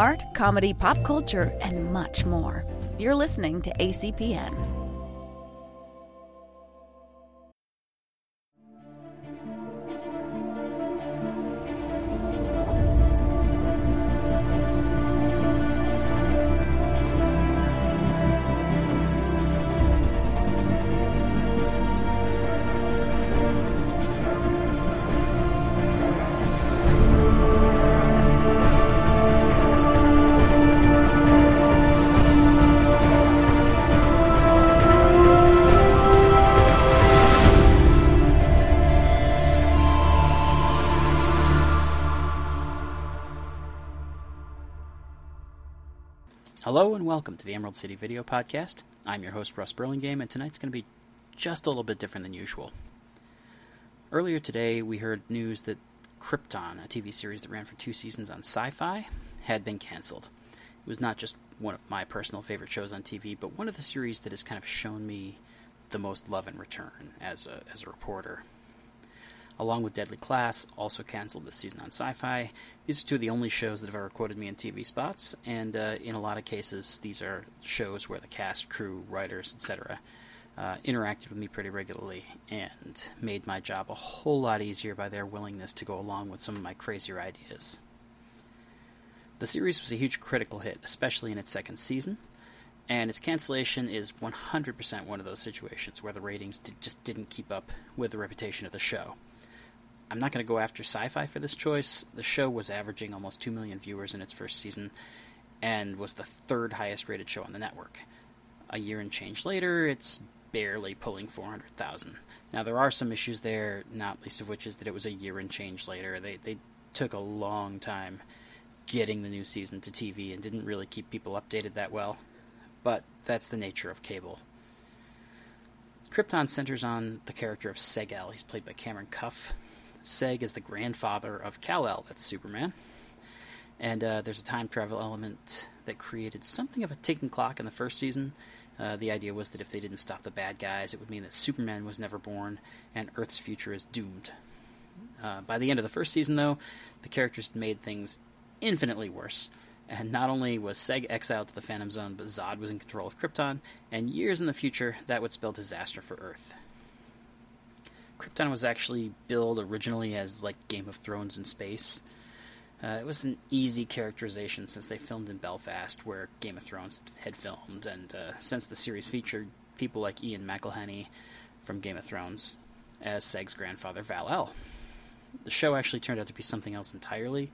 art, comedy, pop culture, and much more. You're listening to ACPN. Welcome to the Emerald City Video Podcast. I'm your host, Russ Burlingame, and tonight's going to be just a little bit different than usual. Earlier today, we heard news that Krypton, a TV series that ran for two seasons on Syfy, had been canceled. It was not just one of my personal favorite shows on TV, but one of the series that has kind of shown me the most love and return as a, as a reporter along with Deadly Class, also canceled this season on Syfy. These are two of the only shows that have ever quoted me in TV spots, and uh, in a lot of cases, these are shows where the cast, crew, writers, etc., uh, interacted with me pretty regularly and made my job a whole lot easier by their willingness to go along with some of my crazier ideas. The series was a huge critical hit, especially in its second season, and its cancellation is 100% one of those situations where the ratings just didn't keep up with the reputation of the show. I'm not going to go after Syfy for this choice. The show was averaging almost 2 million viewers in its first season and was the third highest rated show on the network. A year and change later, it's barely pulling 400,000. Now, there are some issues there, not least of which is that it was a year and change later. They, they took a long time getting the new season to TV and didn't really keep people updated that well. But that's the nature of cable. Krypton centers on the character of Seg-El. He's played by Cameron Cuffe. Seg is the grandfather of Kal-El, that's Superman. And uh, there's a time travel element that created something of a ticking clock in the first season. Uh, the idea was that if they didn't stop the bad guys, it would mean that Superman was never born and Earth's future is doomed. Uh, by the end of the first season, though, the characters made things infinitely worse. And not only was Seg exiled to the Phantom Zone, but Zod was in control of Krypton, and years in the future, that would spell disaster for Earth. Krypton was actually billed originally as like Game of Thrones in space. Uh, it was an easy characterization since they filmed in Belfast, where Game of Thrones had filmed, and uh, since the series featured people like Ian McElhinney from Game of Thrones as Seg's grandfather, Val-El. The show actually turned out to be something else entirely.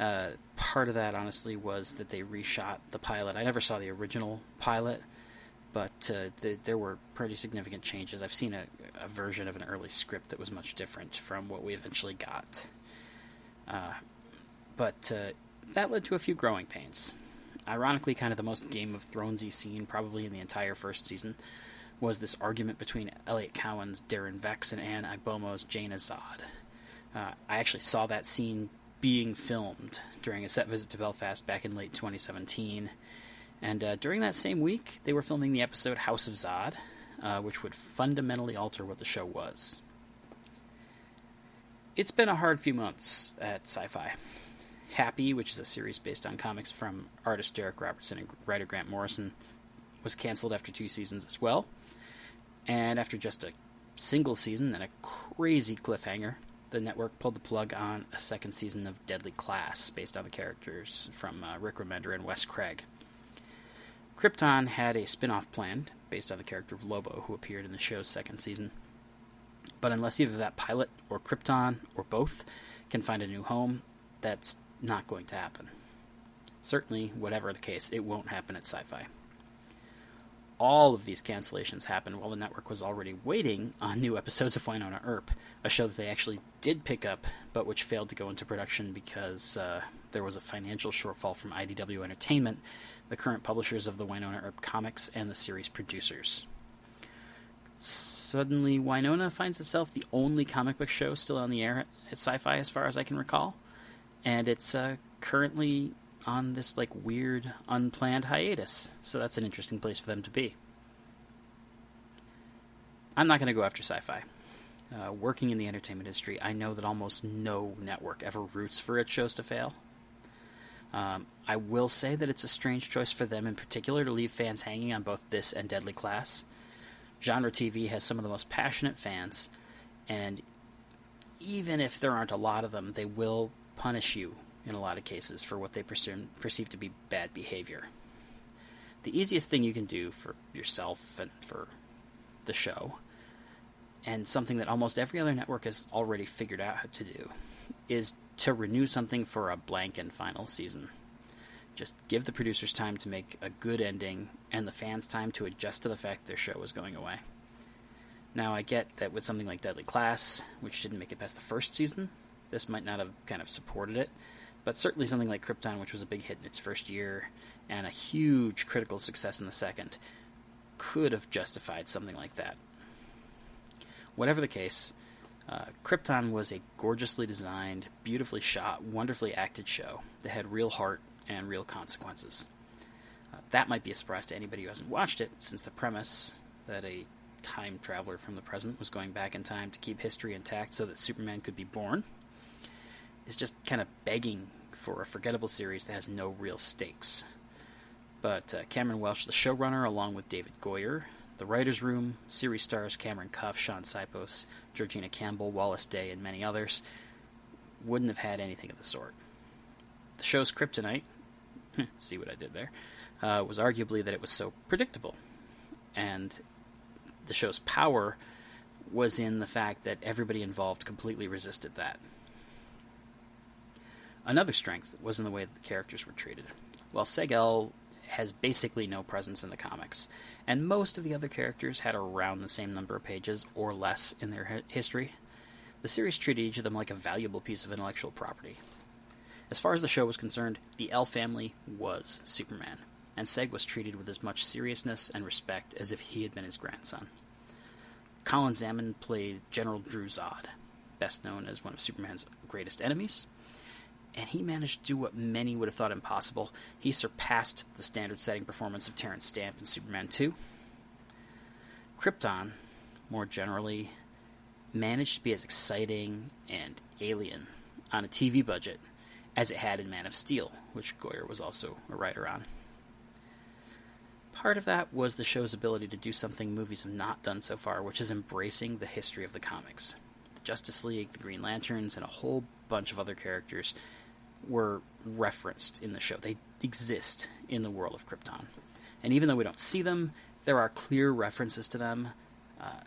Uh, part of that, honestly, was that they reshot the pilot. I never saw the original pilot, but uh, the, there were pretty significant changes. I've seen a, a, version of an early script that was much different from what we eventually got. Uh, but uh, that led to a few growing pains. Ironically, kind of the most Game of Thronesy scene probably in the entire first season was this argument between Elliot Cowan's Daron-Vex and Ann Ogbomo's Jane Azad. Uh, I actually saw that scene being filmed during a set visit to Belfast back in late 2017 and uh, during that same week, they were filming the episode House of Zod, uh, which would fundamentally alter what the show was. It's been a hard few months at Syfy. Happy, which is a series based on comics from artist Darick Robertson and writer Grant Morrison, was canceled after two seasons as well. And after just a single season and a crazy cliffhanger, the network pulled the plug on a second season of Deadly Class based on the characters from uh, Rick Remender and Wes Craig. Krypton had a spin off planned based on the character of Lobo, who appeared in the show's second season. But unless either that pilot or Krypton or both can find a new home, that's not going to happen. Certainly, whatever the case, it won't happen at Syfy. All of these cancellations happened while the network was already waiting on new episodes of Wynonna Earp, a show that they actually did pick up, but which failed to go into production because uh, there was a financial shortfall from IDW Entertainment the current publishers of the Wynonna Earp comics and the series producers. Suddenly, Wynonna finds itself the only comic book show still on the air at Syfy, as far as I can recall. And it's uh, currently on this like weird, unplanned hiatus. So that's an interesting place for them to be. I'm not going to go after Syfy. Uh, working in the entertainment industry, I know that almost no network ever roots for its shows to fail. Um, I will say that it's a strange choice for them in particular to leave fans hanging on both this and Deadly Class. Genre TV has some of the most passionate fans, and even if there aren't a lot of them, they will punish you in a lot of cases for what they perceive, perceive to be bad behavior. The easiest thing you can do for yourself and for the show, and something that almost every other network has already figured out how to do, is to renew something for a blank and final season. Just give the producers time to make a good ending and the fans time to adjust to the fact their show is going away. Now, I get that with something like Deadly Class, which didn't make it past the first season, this might not have kind of supported it, but certainly something like Krypton, which was a big hit in its first year and a huge critical success in the second, could have justified something like that. Whatever the case, uh, Krypton was a gorgeously designed, beautifully shot, wonderfully acted show that had real heart and real consequences. Uh, that might be a surprise to anybody who hasn't watched it, since the premise that a time traveler from the present was going back in time to keep history intact so that Superman could be born is just kind of begging for a forgettable series that has no real stakes. But uh, Cameron Welsh, the showrunner, along with David Goyer, the writers' room, series stars Cameron Cuffe, Sean Sipos, Georgina Campbell, Wallis Day, and many others, wouldn't have had anything of the sort. The show's kryptonite, see what I did there, uh, was arguably that it was so predictable. And the show's power was in the fact that everybody involved completely resisted that. Another strength was in the way that the characters were treated. While Seg-El has basically no presence in the comics, and most of the other characters had around the same number of pages or less in their hi- history, the series treated each of them like a valuable piece of intellectual property. As far as the show was concerned, the El family was Superman, and Seg was treated with as much seriousness and respect as if he had been his grandson. Colin Salmon played General Dru-Zod, best known as one of Superman's greatest enemies, and he managed to do what many would have thought impossible. He surpassed the standard setting performance of Terence Stamp in Superman 2. Krypton, more generally, managed to be as exciting and alien on a TV budget as it had in Man of Steel, which Goyer was also a writer on. Part of that was the show's ability to do something movies have not done so far, which is embracing the history of the comics. The Justice League, the Green Lanterns, and a whole bunch of other characters were referenced in the show. They exist in the world of Krypton. And even though we don't see them, there are clear references to them. Uh,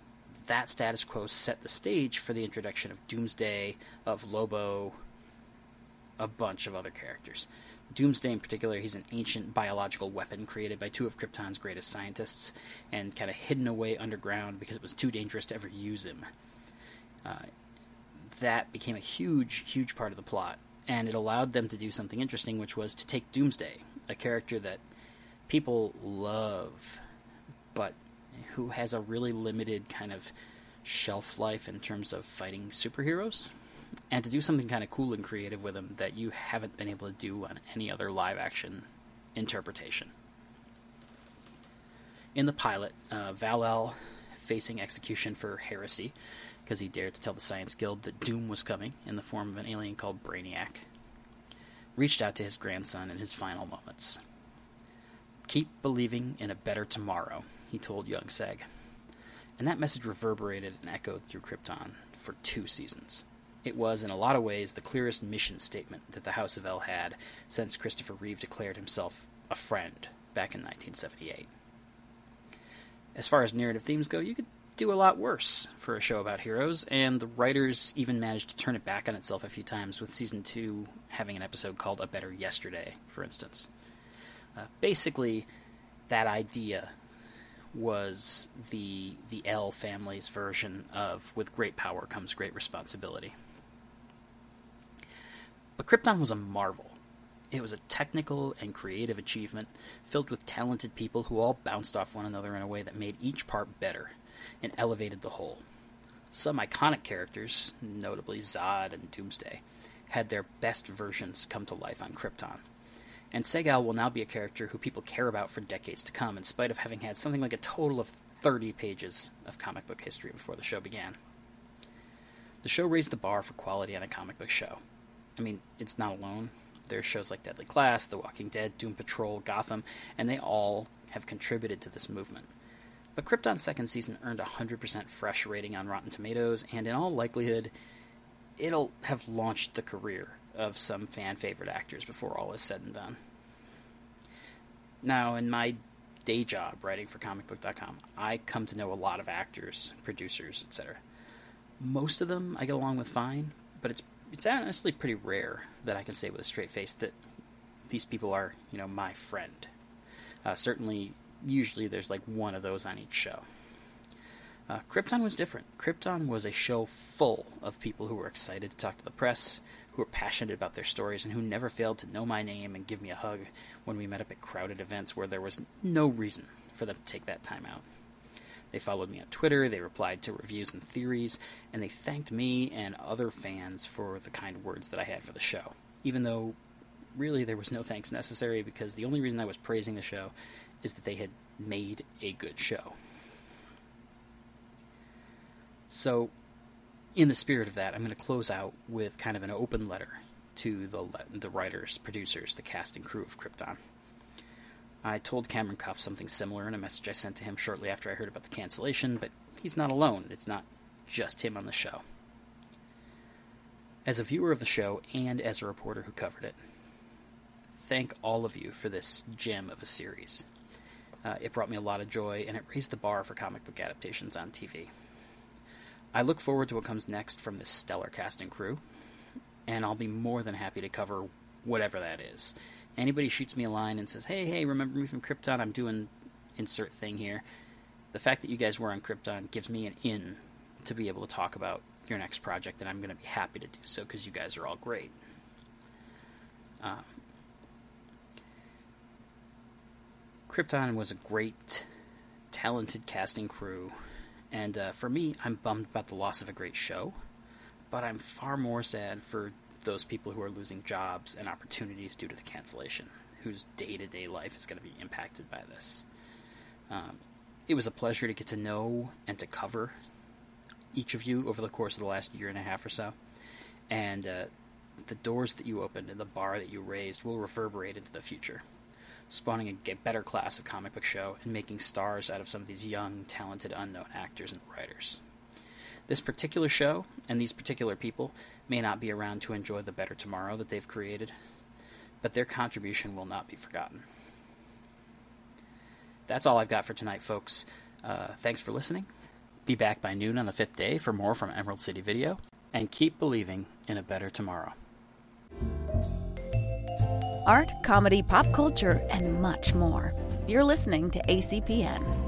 that status quo set the stage for the introduction of Doomsday, of Lobo, a bunch of other characters. Doomsday, in particular, he's an ancient biological weapon created by two of Krypton's greatest scientists and kind of hidden away underground because it was too dangerous to ever use him. Uh, that became a huge, huge part of the plot and it allowed them to do something interesting, which was to take Doomsday, a character that people love, but who has a really limited kind of shelf life in terms of fighting superheroes, and to do something kind of cool and creative with him that you haven't been able to do on any other live action interpretation. In the pilot, uh, Val-El, facing execution for heresy, because he dared to tell the Science Guild that doom was coming in the form of an alien called Brainiac. Reached out to his grandson in his final moments. Keep believing in a better tomorrow, he told young Seg. And that message reverberated and echoed through Krypton for two seasons. It was, in a lot of ways, the clearest mission statement that the House of El had since Christopher Reeve declared himself a friend back in 1978. As far as narrative themes go, you could do a lot worse for a show about heroes, and the writers even managed to turn it back on itself a few times, with season two having an episode called A Better Yesterday, for instance. Uh, basically, that idea was the the El family's version of with great power comes great responsibility. But Krypton was a marvel. It was a technical and creative achievement filled with talented people who all bounced off one another in a way that made each part better and elevated the whole. Some iconic characters, notably Zod and Doomsday, had their best versions come to life on Krypton. And Seg-El will now be a character who people care about for decades to come, in spite of having had something like a total of 30 pages of comic book history before the show began. The show raised the bar for quality on a comic book show. I mean, it's not alone, There are shows like Deadly Class, The Walking Dead, Doom Patrol, Gotham, and they all have contributed to this movement. But Krypton's second season earned a 100% fresh rating on Rotten Tomatoes, and in all likelihood, it'll have launched the career of some fan favorite actors before all is said and done. Now, in my day job writing for comicbook.com, I come to know a lot of actors, producers, etc. Most of them I get along with fine, but it's it's honestly pretty rare that I can say with a straight face that these people are, you know, my friend. Uh, certainly, usually there's like one of those on each show. Uh, Krypton was different. Krypton was a show full of people who were excited to talk to the press, who were passionate about their stories, and who never failed to know my name and give me a hug when we met up at crowded events where there was no reason for them to take that time out. They followed me on Twitter, they replied to reviews and theories, and they thanked me and other fans for the kind words that I had for the show. Even though really there was no thanks necessary because the only reason I was praising the show is that they had made a good show. So, in the spirit of that, I'm going to close out with kind of an open letter to the the writers, producers, the cast and crew of Krypton. I told Cameron Cuffe something similar in a message I sent to him shortly after I heard about the cancellation, but he's not alone. It's not just him on the show. As a viewer of the show and as a reporter who covered it, thank all of you for this gem of a series. Uh, it brought me a lot of joy, and it raised the bar for comic book adaptations on TV. I look forward to what comes next from this stellar cast and crew, and I'll be more than happy to cover whatever that is. Anybody shoots me a line and says, "Hey, hey, remember me from Krypton? I'm doing insert thing here." The fact that you guys were on Krypton gives me an in to be able to talk about your next project, and I'm going to be happy to do so because you guys are all great. Uh, Krypton was a great, talented casting crew, and uh, for me, I'm bummed about the loss of a great show, but I'm far more sad for those people who are losing jobs and opportunities due to the cancellation, whose day to day life is going to be impacted by this. Um, it was a pleasure to get to know and to cover each of you over the course of the last year and a half or so. And uh, the doors that you opened and the bar that you raised will reverberate into the future spawning a better class of comic book show and making stars out of some of these young, talented, unknown actors and writers. This particular show and these particular people may not be around to enjoy the better tomorrow that they've created, but their contribution will not be forgotten. That's all I've got for tonight, folks. Uh, thanks for listening. Be back by noon on the fifth day for more from Emerald City Video, and keep believing in a better tomorrow art, comedy, pop culture, and much more. You're listening to ACPN.